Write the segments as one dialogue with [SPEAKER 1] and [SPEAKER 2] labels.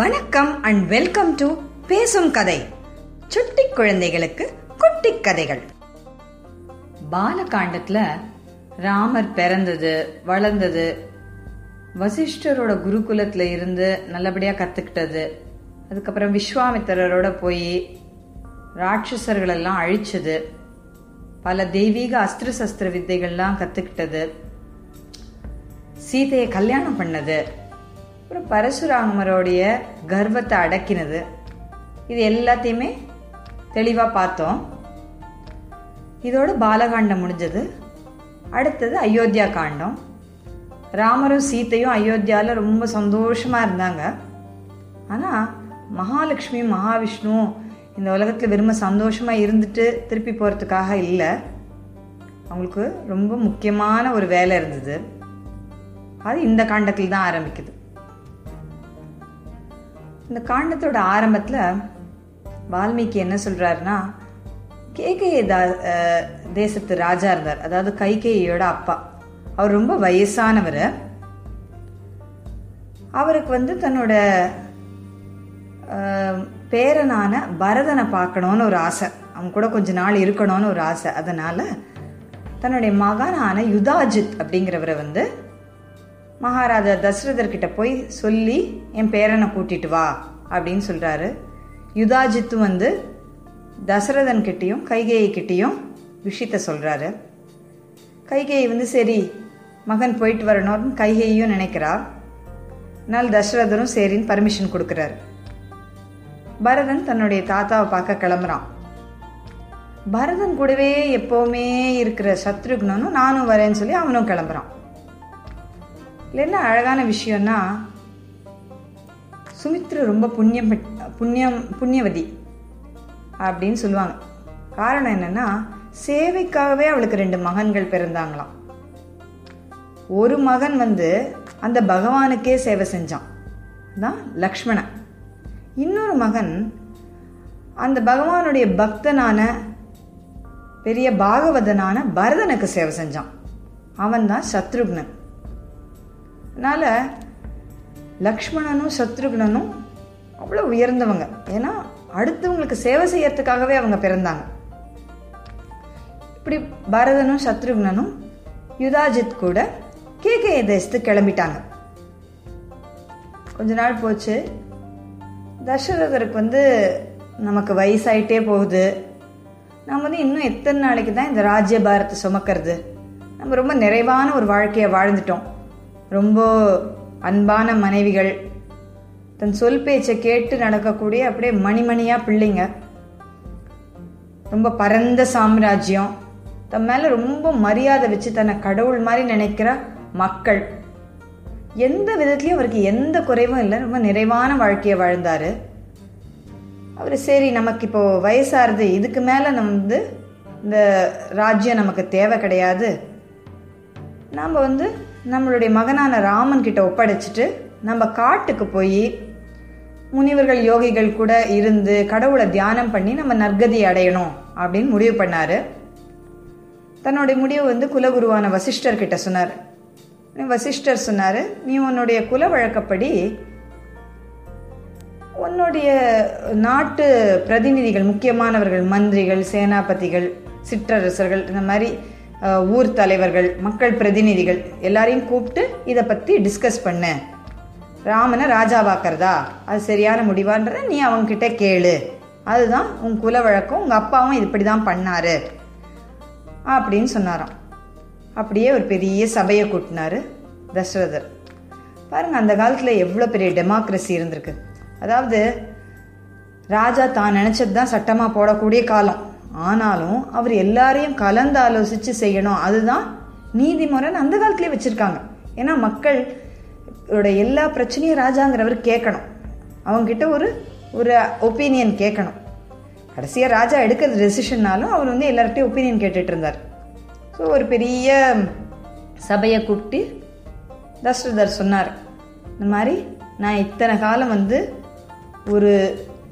[SPEAKER 1] வணக்கம் and welcome to பேசும் கதை சுட்டி குழந்தைகளுக்கு குட்டி கதைகள் பாலகாண்டத்துல ராமர் பிறந்தது வளர்ந்தது வசிஷ்டரோட குருகுலத்துல இருந்து நல்லபடியா கத்துக்கிட்டது அதுக்கப்புறம் விஸ்வாமித்திரரோட போய் ராட்சசர்களெல்லாம் அழிச்சது பல தெய்வீக அஸ்திர சஸ்திர வித்தைகள்லாம் கத்துக்கிட்டது சீதையை கல்யாணம் பண்ணது அப்புறம் பரசுராமருடைய கர்வத்தை அடக்கினது இது எல்லாத்தையுமே தெளிவாக பார்த்தோம் இதோட பாலகாண்டம் முடிஞ்சது அடுத்தது அயோத்தியா காண்டம் ராமரும் சீத்தையும் அயோத்தியாவில் ரொம்ப சந்தோஷமாக இருந்தாங்க ஆனால் மகாலட்சுமி மகாவிஷ்ணு இந்த உலகத்தில் விரும்ப சந்தோஷமாக இருந்துட்டு திருப்பி போகிறதுக்காக இல்லை அவங்களுக்கு ரொம்ப முக்கியமான ஒரு வேலை இருந்தது அது இந்த காண்டத்தில் தான் ஆரம்பிக்குது இந்த காண்டத்தோட ஆரம்பத்தில் வால்மீகி என்ன சொல்கிறாருன்னா கேகே தா தேசத்து ராஜா இருந்தார் அதாவது கைகேயோட அப்பா அவர் ரொம்ப வயசானவர் அவருக்கு வந்து தன்னோட பேரனான பரதனை பார்க்கணுன்னு ஒரு ஆசை அவங்க கூட கொஞ்ச நாள் இருக்கணும்னு ஒரு ஆசை அதனால் தன்னுடைய மகானான யுதாஜித் அப்படிங்கிறவரை வந்து மகாராஜா தசரதர்கிட்ட போய் சொல்லி என் பேரனை கூட்டிட்டு வா அப்படின்னு சொல்கிறாரு யுதாஜித்து வந்து தசரதன் கிட்டேயும் கைகையை கிட்டேயும் விஷயத்த சொல்கிறாரு கைகேயை வந்து சரி மகன் போயிட்டு வரணும்னு கைகேயும் நினைக்கிறா அதனால் தசரதரும் சரின்னு பர்மிஷன் கொடுக்குறாரு பரதன் தன்னுடைய தாத்தாவை பார்க்க கிளம்புறான் பரதன் கூடவே எப்போவுமே இருக்கிற சத்ருக்னனும் நானும் வரேன்னு சொல்லி அவனும் கிளம்புறான் இதில் என்ன அழகான விஷயம்னா சுமித்ரு ரொம்ப புண்ணியம் புண்ணியம் புண்ணியவதி அப்படின்னு சொல்லுவாங்க காரணம் என்னென்னா சேவைக்காகவே அவளுக்கு ரெண்டு மகன்கள் பிறந்தாங்களாம் ஒரு மகன் வந்து அந்த பகவானுக்கே சேவை செஞ்சான் தான் லக்ஷ்மணன் இன்னொரு மகன் அந்த பகவானுடைய பக்தனான பெரிய பாகவதனான பரதனுக்கு சேவை செஞ்சான் அவன் தான் சத்ருக்னன் அதனால் லக்ஷ்மணனும் சத்ருக்னனும் அவ்வளோ உயர்ந்தவங்க ஏன்னா அடுத்தவங்களுக்கு சேவை செய்யறதுக்காகவே அவங்க பிறந்தாங்க இப்படி பரதனும் சத்ருக்னனும் யுதாஜித் கூட கே கே தேசத்து கிளம்பிட்டாங்க கொஞ்ச நாள் போச்சு தசரதருக்கு வந்து நமக்கு வயசாயிட்டே போகுது நம்ம வந்து இன்னும் எத்தனை நாளைக்கு தான் இந்த ராஜ்ய பாரத்தை சுமக்கிறது நம்ம ரொம்ப நிறைவான ஒரு வாழ்க்கையை வாழ்ந்துட்டோம் ரொம்ப அன்பான மனைவிகள் தன் சொல் பேச்சை கேட்டு நடக்கக்கூடிய அப்படியே மணிமணியாக பிள்ளைங்க ரொம்ப பரந்த சாம்ராஜ்யம் தன் மேலே ரொம்ப மரியாதை வச்சு தன்னை கடவுள் மாதிரி நினைக்கிற மக்கள் எந்த விதத்துலையும் அவருக்கு எந்த குறைவும் இல்லை ரொம்ப நிறைவான வாழ்க்கையை வாழ்ந்தார் அவர் சரி நமக்கு இப்போது வயசாகிறது இதுக்கு மேலே நம்ம வந்து இந்த ராஜ்யம் நமக்கு தேவை கிடையாது நாம் வந்து நம்மளுடைய மகனான ராமன் கிட்ட ஒப்படைச்சிட்டு நம்ம காட்டுக்கு போய் முனிவர்கள் யோகிகள் கூட இருந்து கடவுளை தியானம் பண்ணி நம்ம நற்கதி அடையணும் அப்படின்னு முடிவு பண்ணார் தன்னுடைய முடிவு வந்து குலகுருவான வசிஷ்டர் கிட்ட சொன்னார் வசிஷ்டர் சொன்னார் நீ உன்னுடைய குல வழக்கப்படி உன்னுடைய நாட்டு பிரதிநிதிகள் முக்கியமானவர்கள் மந்திரிகள் சேனாபதிகள் சிற்றரசர்கள் இந்த மாதிரி ஊர் தலைவர்கள் மக்கள் பிரதிநிதிகள் எல்லாரையும் கூப்பிட்டு இதை பற்றி டிஸ்கஸ் பண்ணு ராமனை ராஜாவாக்குறதா அது சரியான முடிவான்றத நீ அவங்கக்கிட்ட கேளு அதுதான் உன் குல வழக்கம் உங்கள் அப்பாவும் இப்படி தான் பண்ணார் அப்படின்னு சொன்னாராம் அப்படியே ஒரு பெரிய சபையை கூட்டினார் தசரதர் பாருங்கள் அந்த காலத்தில் எவ்வளோ பெரிய டெமோக்ரஸி இருந்திருக்கு அதாவது ராஜா தான் நினச்சது தான் சட்டமாக போடக்கூடிய காலம் ஆனாலும் அவர் எல்லாரையும் கலந்து ஆலோசித்து செய்யணும் அதுதான் நீதிமுறைன்னு அந்த காலத்துலேயே வச்சுருக்காங்க ஏன்னா மக்கள் எல்லா பிரச்சனையும் ராஜாங்கிறவர் கேட்கணும் அவங்கக்கிட்ட ஒரு ஒரு ஒப்பீனியன் கேட்கணும் கடைசியாக ராஜா எடுக்கிற டெசிஷன்னாலும் அவர் வந்து எல்லார்ட்டையும் ஒப்பீனியன் கேட்டுட்டு இருந்தார் ஸோ ஒரு பெரிய சபையை கூப்பிட்டு தஸ்ரதர் சொன்னார் இந்த மாதிரி நான் இத்தனை காலம் வந்து ஒரு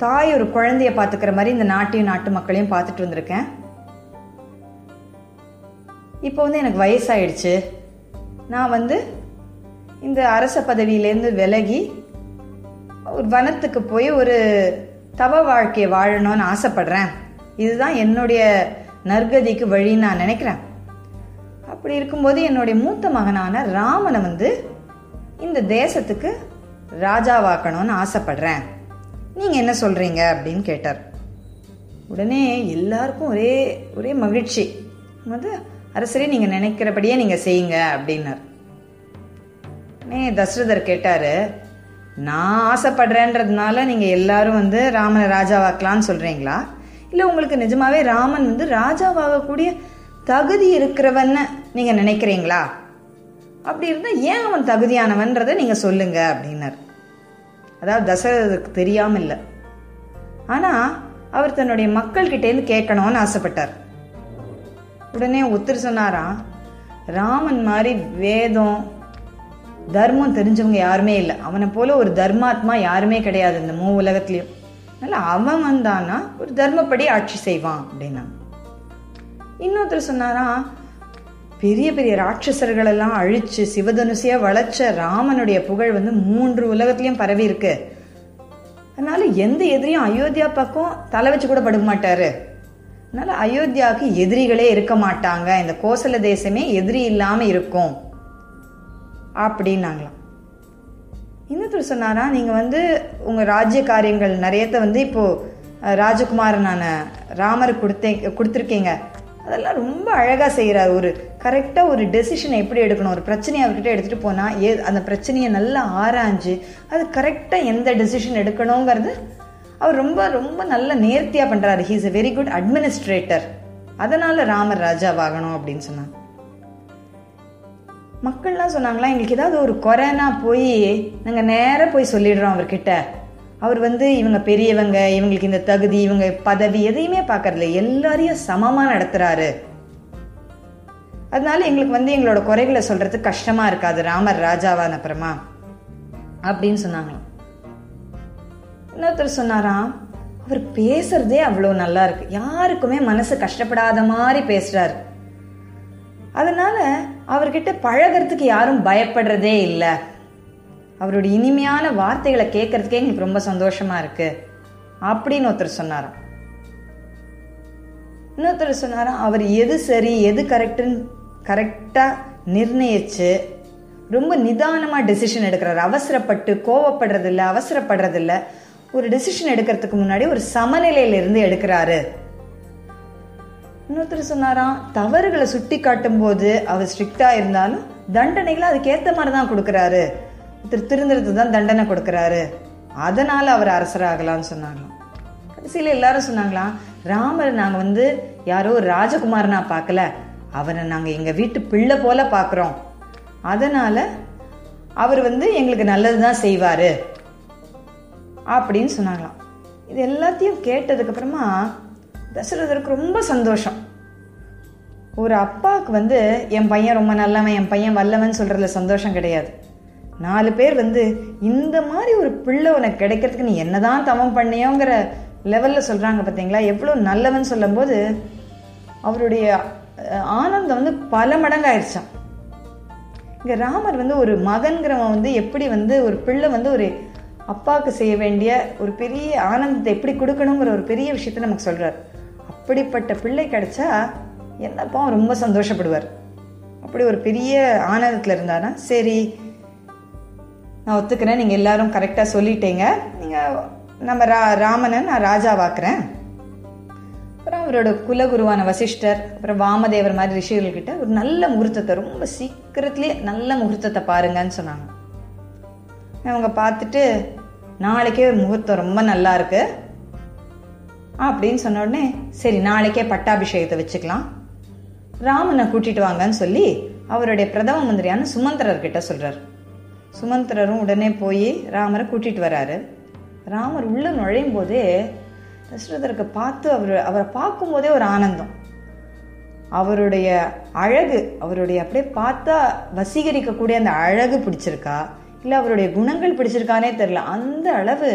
[SPEAKER 1] தாய் ஒரு குழந்தைய பாத்துக்கிற மாதிரி இந்த நாட்டையும் நாட்டு மக்களையும் பார்த்துட்டு வந்திருக்கேன் இப்போ வந்து எனக்கு வயசாயிடுச்சு நான் வந்து இந்த அரச பதவியிலேருந்து விலகி ஒரு வனத்துக்கு போய் ஒரு தவ வாழ்க்கையை வாழணும்னு ஆசைப்படுறேன் இதுதான் என்னுடைய நற்கதிக்கு வழின்னு நான் நினைக்கிறேன் அப்படி இருக்கும்போது என்னுடைய மூத்த மகனான ராமனை வந்து இந்த தேசத்துக்கு ராஜாவாக்கணும்னு ஆசைப்படுறேன் நீங்கள் என்ன சொல்கிறீங்க அப்படின்னு கேட்டார் உடனே எல்லாருக்கும் ஒரே ஒரே மகிழ்ச்சி வந்து அரசரே நீங்கள் நினைக்கிறபடியே நீங்கள் செய்யுங்க அப்படின்னார் உடனே தசரதர் கேட்டார் நான் ஆசைப்படுறேன்றதுனால நீங்கள் எல்லாரும் வந்து ராமனை ராஜாவாக்கலான்னு சொல்கிறீங்களா இல்லை உங்களுக்கு நிஜமாவே ராமன் வந்து ராஜாவாகக்கூடிய தகுதி இருக்கிறவன்னு நீங்கள் நினைக்கிறீங்களா அப்படி இருந்தால் ஏன் அவன் தகுதியானவன்றதை நீங்கள் சொல்லுங்க அப்படின்னார் அதாவது தசரதுக்கு தெரியாமல் இல்லை ஆனால் அவர் தன்னுடைய மக்கள்கிட்டேருந்து கேட்கணும்னு ஆசைப்பட்டார் உடனே ஒருத்தர் சொன்னாராம் ராமன் மாதிரி வேதம் தர்மம் தெரிஞ்சவங்க யாருமே இல்லை அவனை போல ஒரு தர்மாத்மா யாருமே கிடையாது இந்த மூ உலகத்துலேயும் அதனால் அவன் வந்தானா ஒரு தர்மப்படி ஆட்சி செய்வான் அப்படின்னா இன்னொருத்தர் சொன்னாராம் பெரிய பெரிய ராட்சசர்களெல்லாம் அழிச்சு சிவதனுசியா வளைச்ச ராமனுடைய புகழ் வந்து மூன்று உலகத்திலயும் பரவி இருக்கு அதனால எந்த எதிரியும் அயோத்தியா பக்கம் தலை வச்சு கூட படுக்க மாட்டாரு அதனால அயோத்தியாவுக்கு எதிரிகளே இருக்க மாட்டாங்க இந்த கோசல தேசமே எதிரி இல்லாமல் இருக்கும் அப்படின்னாங்களாம் இன்னொருத்தர் சொன்னாரா நீங்கள் வந்து உங்கள் ராஜ்ய காரியங்கள் நிறையத்த வந்து இப்போது ராஜகுமாரனான ராமர் கொடுத்தே கொடுத்துருக்கீங்க அதெல்லாம் ரொம்ப அழகாக செய்கிறார் ஒரு கரெக்டாக ஒரு டெசிஷனை எப்படி எடுக்கணும் ஒரு பிரச்சனையை அவர்கிட்ட எடுத்துகிட்டு போனால் ஏ அந்த பிரச்சனையை நல்லா ஆராய்ஞ்சு அது கரெக்டாக எந்த டெசிஷன் எடுக்கணுங்கிறது அவர் ரொம்ப ரொம்ப நல்ல நேர்த்தியாக பண்ணுறாரு he is a very good administrator அதனால் ராமர் ராஜாவாகணும் அப்படின்னு சொன்னாங்க மக்கள்லாம் சொன்னாங்களா எங்களுக்கு ஏதாவது ஒரு கொரோனா போய் நாங்கள் நேராக போய் சொல்லிடுறோம் அவர்கிட்ட அவர் வந்து இவங்க பெரியவங்க இவங்களுக்கு இந்த தகுதி இவங்க பதவி எதையுமே பார்க்கறதில்ல எல்லாரையும் சமமாக நடத்துகிறாரு அதனால எங்களுக்கு வந்து எங்களோட குறைகளை சொல்கிறது கஷ்டமாக இருக்காது ராமர் ராஜாவான அப்புறமா அப்படின்னு சொன்னாங்களாம் இன்னொருத்தர் சொன்னாராம் அவர் பேசுறதே அவ்வளோ நல்லா இருக்கு யாருக்குமே மனசு கஷ்டப்படாத மாதிரி பேசுறாரு அதனால அவர்கிட்ட பழகிறதுக்கு யாரும் பயப்படுறதே இல்லை அவருடைய இனிமையான வார்த்தைகளை கேட்கறதுக்கே எங்களுக்கு ரொம்ப சந்தோஷமாக இருக்குது அப்படின்னு ஒருத்தர் சொன்னாராம் இன்னொருத்தர் சொன்னாராம் அவர் எது சரி எது கரெக்டுன்னு கரெக்டாக நிர்ணயிச்சு ரொம்ப நிதானமாக டெசிஷன் எடுக்கிறாரு அவசரப்பட்டு கோவப்படுறதில்ல அவசரப்படுறதில்ல ஒரு டெசிஷன் எடுக்கிறதுக்கு முன்னாடி ஒரு சமநிலையில இருந்து எடுக்கிறாரு இன்னொருத்தர் சொன்னாராம் தவறுகளை சுட்டி காட்டும் போது அவர் ஸ்ட்ரிக்டா இருந்தாலும் தண்டனைகளை அதுக்கேற்ற மாதிரி தான் கொடுக்குறாரு திரு திருந்திரத்து தான் தண்டனை கொடுக்குறாரு அதனால் அவர் அரசராகலாம்னு சொன்னாங்களாம் கடைசியில் எல்லாரும் சொன்னாங்களாம் ராமர் நாங்கள் வந்து யாரோ ராஜகுமாரனா பார்க்கல அவரை நாங்கள் எங்கள் வீட்டு பிள்ளை போல பார்க்குறோம் அதனால் அவர் வந்து எங்களுக்கு நல்லது தான் செய்வார் அப்படின்னு சொன்னாங்களாம் இது எல்லாத்தையும் கேட்டதுக்கப்புறமா தசரதருக்கு ரொம்ப சந்தோஷம் ஒரு அப்பாவுக்கு வந்து என் பையன் ரொம்ப நல்லவன் என் பையன் வல்லவன் சொல்கிறதுல சந்தோஷம் கிடையாது நாலு பேர் வந்து இந்த மாதிரி ஒரு பிள்ளை உனக்கு கிடைக்கிறதுக்கு நீ என்னதான் தவம் பண்ணியோங்கிற லெவலில் சொல்கிறாங்க பார்த்தீங்களா எவ்வளோ நல்லவன் சொல்லும்போது அவருடைய ஆனந்தம் வந்து பல மடங்காயிருச்சான் இங்கே ராமர் வந்து ஒரு மகன்கிறவன் வந்து எப்படி வந்து ஒரு பிள்ளை வந்து ஒரு அப்பாவுக்கு செய்ய வேண்டிய ஒரு பெரிய ஆனந்தத்தை எப்படி கொடுக்கணுங்கிற ஒரு பெரிய விஷயத்த நமக்கு சொல்கிறார் அப்படிப்பட்ட பிள்ளை கிடைச்சா என்னப்பா ரொம்ப சந்தோஷப்படுவார் அப்படி ஒரு பெரிய ஆனந்தத்தில் இருந்தானா சரி நான் ஒத்துக்கிறேன் நீங்கள் எல்லாரும் கரெக்டாக சொல்லிட்டீங்க நீங்கள் நம்ம ரா ராமனை நான் ராஜாவாக்குறேன் அப்புறம் அவரோட குலகுருவான வசிஷ்டர் அப்புறம் வாமதேவர் மாதிரி ரிஷிகள் கிட்ட ஒரு நல்ல முகூர்த்தத்தை ரொம்ப சீக்கிரத்துலேயே நல்ல முகூர்த்தத்தை பாருங்கன்னு சொன்னாங்க அவங்க பார்த்துட்டு நாளைக்கே ஒரு முகூர்த்தம் ரொம்ப நல்லா இருக்கு அப்படின்னு சொன்ன உடனே சரி நாளைக்கே பட்டாபிஷேகத்தை வச்சுக்கலாம் ராமனை கூட்டிட்டு வாங்கன்னு சொல்லி அவருடைய பிரதம மந்திரியான சுமந்திரர்கிட்ட சொல்கிறார் சுமந்திரரும் உடனே போய் ராமரை கூட்டிகிட்டு வராரு ராமர் உள்ளே நுழையும் போதே தசரதருக்கு பார்த்து அவர் அவரை பார்க்கும்போதே ஒரு ஆனந்தம் அவருடைய அழகு அவருடைய அப்படியே பார்த்தா வசீகரிக்கக்கூடிய அந்த அழகு பிடிச்சிருக்கா இல்லை அவருடைய குணங்கள் பிடிச்சிருக்கானே தெரில அந்த அளவு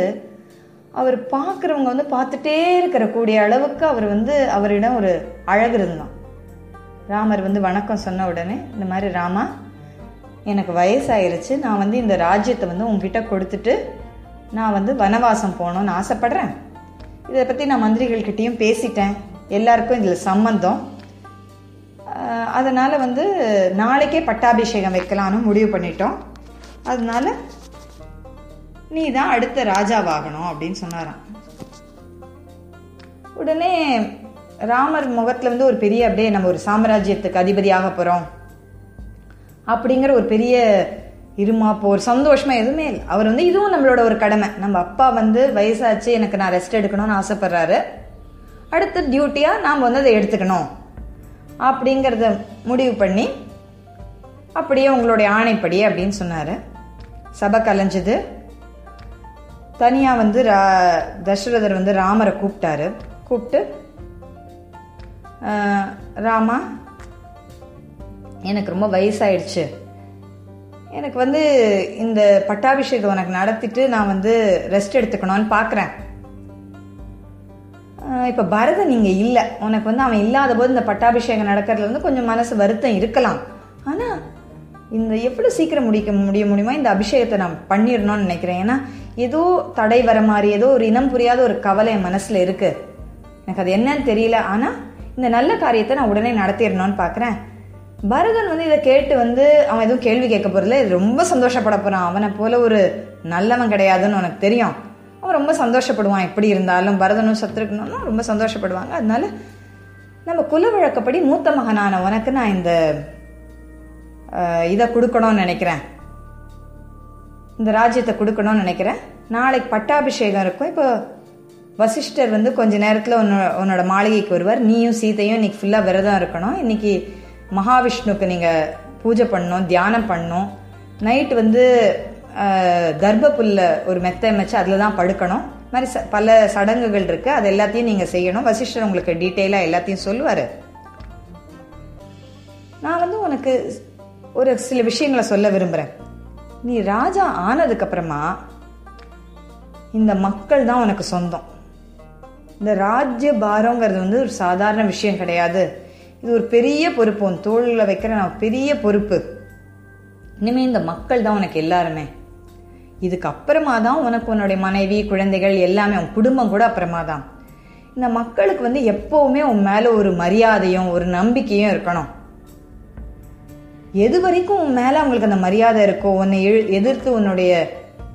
[SPEAKER 1] அவர் பார்க்குறவங்க வந்து பார்த்துட்டே இருக்கிற கூடிய அளவுக்கு அவர் வந்து அவரிடம் ஒரு அழகு இருந்தான் ராமர் வந்து வணக்கம் சொன்ன உடனே இந்த மாதிரி ராமா எனக்கு வயசாயிருச்சு நான் வந்து இந்த ராஜ்யத்தை வந்து உங்ககிட்ட கொடுத்துட்டு நான் வந்து வனவாசம் போகணும்னு ஆசைப்பட்றேன் இதை பற்றி நான் மந்திரிகள்கிட்டேயும் பேசிட்டேன் எல்லாருக்கும் இதில் சம்மந்தம் அதனால் வந்து நாளைக்கே பட்டாபிஷேகம் வைக்கலான்னு முடிவு பண்ணிட்டோம் அதனால் நீ தான் அடுத்த ராஜாவாகணும் அப்படின்னு சொன்னாராம் உடனே ராமர் முகத்தில் வந்து ஒரு பெரிய அப்படியே நம்ம ஒரு சாம்ராஜ்யத்துக்கு அதிபதியாக போகிறோம் அப்படிங்கிற ஒரு பெரிய இருமாப்போ ஒரு சந்தோஷமா எதுவுமே இல்லை அவர் வந்து இதுவும் நம்மளோட ஒரு கடமை நம்ம அப்பா வந்து வயசாச்சு எனக்கு நான் ரெஸ்ட் எடுக்கணும்னு ஆசைப்படுறாரு அடுத்த டியூட்டியாக நாம் வந்து அதை எடுத்துக்கணும் அப்படிங்கிறத முடிவு பண்ணி அப்படியே உங்களுடைய ஆணைப்படி அப்படின்னு சொன்னார் சபை கலைஞ்சது தனியாக வந்து ரா தசரதர் வந்து ராமரை கூப்பிட்டாரு கூப்பிட்டு ராமா எனக்கு ரொம்ப வயசாயிடுச்சு எனக்கு வந்து இந்த பட்டாபிஷேகம் எனக்கு நடத்திட்டு நான் வந்து ரெஸ்ட் எடுத்துக்கணும்னு பார்க்குறேன் இப்போ பரதன் நீங்கள் இல்லை உனக்கு வந்து அவன் இல்லாத போது இந்த பட்டாபிஷேகம் நடக்கிறதுல வந்து கொஞ்சம் மனசு வருத்தம் இருக்கலாம் ஆனால் இந்த எவ்வளோ சீக்கிரம் முடிக்க முடிய முடியுமா இந்த அபிஷேகத்தை நான் பண்ணிடணும்னு நினைக்கிறேன் ஏன்னா ஏதோ தடை வர மாதிரி ஏதோ ஒரு இனம் புரியாத ஒரு கவலை என் மனசில் இருக்குது எனக்கு அது என்னன்னு தெரியல ஆனால் இந்த நல்ல காரியத்தை நான் உடனே நடத்திடணும்னு பார்க்குறேன் பரதன் வந்து இதை கேட்டு வந்து அவன் எதுவும் கேள்வி கேட்க போறதுல இது ரொம்ப சந்தோஷப்பட போகிறான் அவனை போல ஒரு நல்லவன் கிடையாதுன்னு உனக்கு தெரியும் அவன் ரொம்ப சந்தோஷப்படுவான் எப்படி இருந்தாலும் பரதனும் சத்துருக்கணும்னா ரொம்ப சந்தோஷப்படுவாங்க அதனால நம்ம குல வழக்கப்படி மூத்த மகனான உனக்கு நான் இந்த இதை கொடுக்கணும்னு நினைக்கிறேன் இந்த ராஜ்யத்தை கொடுக்கணும்னு நினைக்கிறேன் நாளைக்கு பட்டாபிஷேகம் இருக்கும் இப்போ வசிஷ்டர் வந்து கொஞ்ச நேரத்தில் உன்னோட உன்னோட மாளிகைக்கு வருவார் நீயும் சீதையும் இன்னைக்கு ஃபுல்லாக விரதம் இருக்கணும் இன்னைக்கு மகாவிஷ்ணுக்கு நீங்கள் பூஜை பண்ணணும் தியானம் பண்ணணும் நைட் வந்து கர்ப்ப புல்ல ஒரு மெத்தை அமைச்சு அதில் தான் படுக்கணும் மாதிரி ச பல சடங்குகள் இருக்குது அது எல்லாத்தையும் நீங்கள் செய்யணும் வசிஷ்டர் உங்களுக்கு டீட்டெயிலாக எல்லாத்தையும் சொல்லுவார் நான் வந்து உனக்கு ஒரு சில விஷயங்களை சொல்ல விரும்புகிறேன் நீ ராஜா ஆனதுக்கப்புறமா இந்த மக்கள் தான் உனக்கு சொந்தம் இந்த ராஜ்ய பாரங்கிறது வந்து ஒரு சாதாரண விஷயம் கிடையாது இது ஒரு பெரிய பொறுப்பு உன் தோளில் வைக்கிற நான் பெரிய பொறுப்பு இனிமேல் இந்த மக்கள் தான் உனக்கு எல்லாருமே இதுக்கு அப்புறமா தான் உனக்கு உன்னுடைய மனைவி குழந்தைகள் எல்லாமே உன் குடும்பம் கூட அப்புறமா தான் இந்த மக்களுக்கு வந்து எப்போவுமே உன் மேலே ஒரு மரியாதையும் ஒரு நம்பிக்கையும் இருக்கணும் எது வரைக்கும் உன் மேலே அவங்களுக்கு அந்த மரியாதை இருக்கோ உன்னை எழு எதிர்த்து உன்னுடைய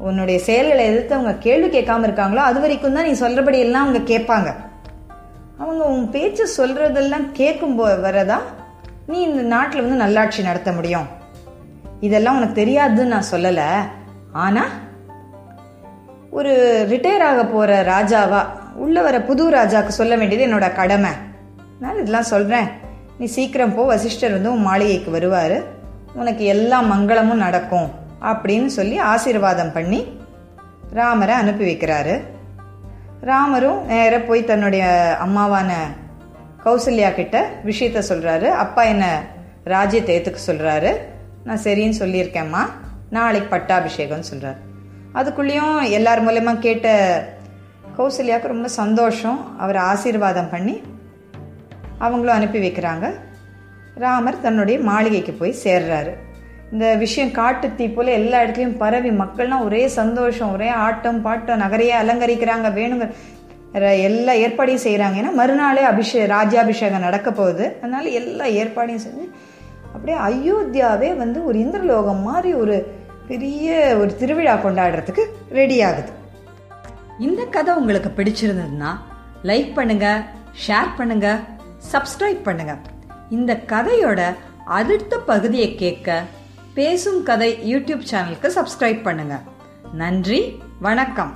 [SPEAKER 1] உன்னுடைய செயல்களை எதிர்த்து அவங்க கேள்வி கேட்காம இருக்காங்களோ அது வரைக்கும் தான் நீ சொல்றபடி எல்லாம் அவங்க கேட்பாங்க அவங்க உன் பேச்சு சொல்கிறதெல்லாம் கேட்கும் போ வரதா நீ இந்த நாட்டில் வந்து நல்லாட்சி நடத்த முடியும் இதெல்லாம் உனக்கு தெரியாதுன்னு நான் சொல்லலை ஆனால் ஒரு ரிட்டையர் ஆக போகிற ராஜாவா உள்ளே வர புது ராஜாவுக்கு சொல்ல வேண்டியது என்னோட கடமை நான் இதெல்லாம் சொல்கிறேன் நீ சீக்கிரம் போ வசிஷ்டர் வந்து உன் மாளிகைக்கு வருவார் உனக்கு எல்லா மங்களமும் நடக்கும் அப்படின்னு சொல்லி ஆசீர்வாதம் பண்ணி ராமரை அனுப்பி வைக்கிறாரு ராமரும் நேராக போய் தன்னுடைய அம்மாவான கௌசல்யா கிட்ட விஷயத்த சொல்கிறாரு அப்பா என்ன ராஜ்யத்தை ஏற்றுக்க சொல்கிறாரு நான் சரின்னு சொல்லியிருக்கேம்மா நாளைக்கு பட்டாபிஷேகம்னு சொல்கிறார் அதுக்குள்ளேயும் எல்லார் மூலயமா கேட்ட கௌசல்யாவுக்கு ரொம்ப சந்தோஷம் அவர் ஆசீர்வாதம் பண்ணி அவங்களும் அனுப்பி வைக்கிறாங்க ராமர் தன்னுடைய மாளிகைக்கு போய் சேர்றாரு இந்த விஷயம் காட்டு தீ போல எல்லா இடத்துலையும் பரவி மக்கள்லாம் ஒரே சந்தோஷம் ஒரே ஆட்டம் பாட்டம் நகரையே அலங்கரிக்கிறாங்க வேணுங்க எல்லா ஏற்பாடையும் செய்கிறாங்க ஏன்னா மறுநாளே அபிஷே ராஜாபிஷேகம் நடக்க போகுது அதனால எல்லா ஏற்பாடையும் செஞ்சு அப்படியே அயோத்தியாவே வந்து ஒரு இந்திரலோகம் மாதிரி ஒரு பெரிய ஒரு திருவிழா கொண்டாடுறதுக்கு ரெடி ஆகுது இந்த கதை உங்களுக்கு பிடிச்சிருந்ததுன்னா லைக் பண்ணுங்க ஷேர் பண்ணுங்க சப்ஸ்கிரைப் பண்ணுங்க இந்த கதையோட அடுத்த பகுதியை கேட்க பேசும் கதை யூடியூப் சேனலுக்கு சப்ஸ்கிரைப் பண்ணுங்க நன்றி வணக்கம்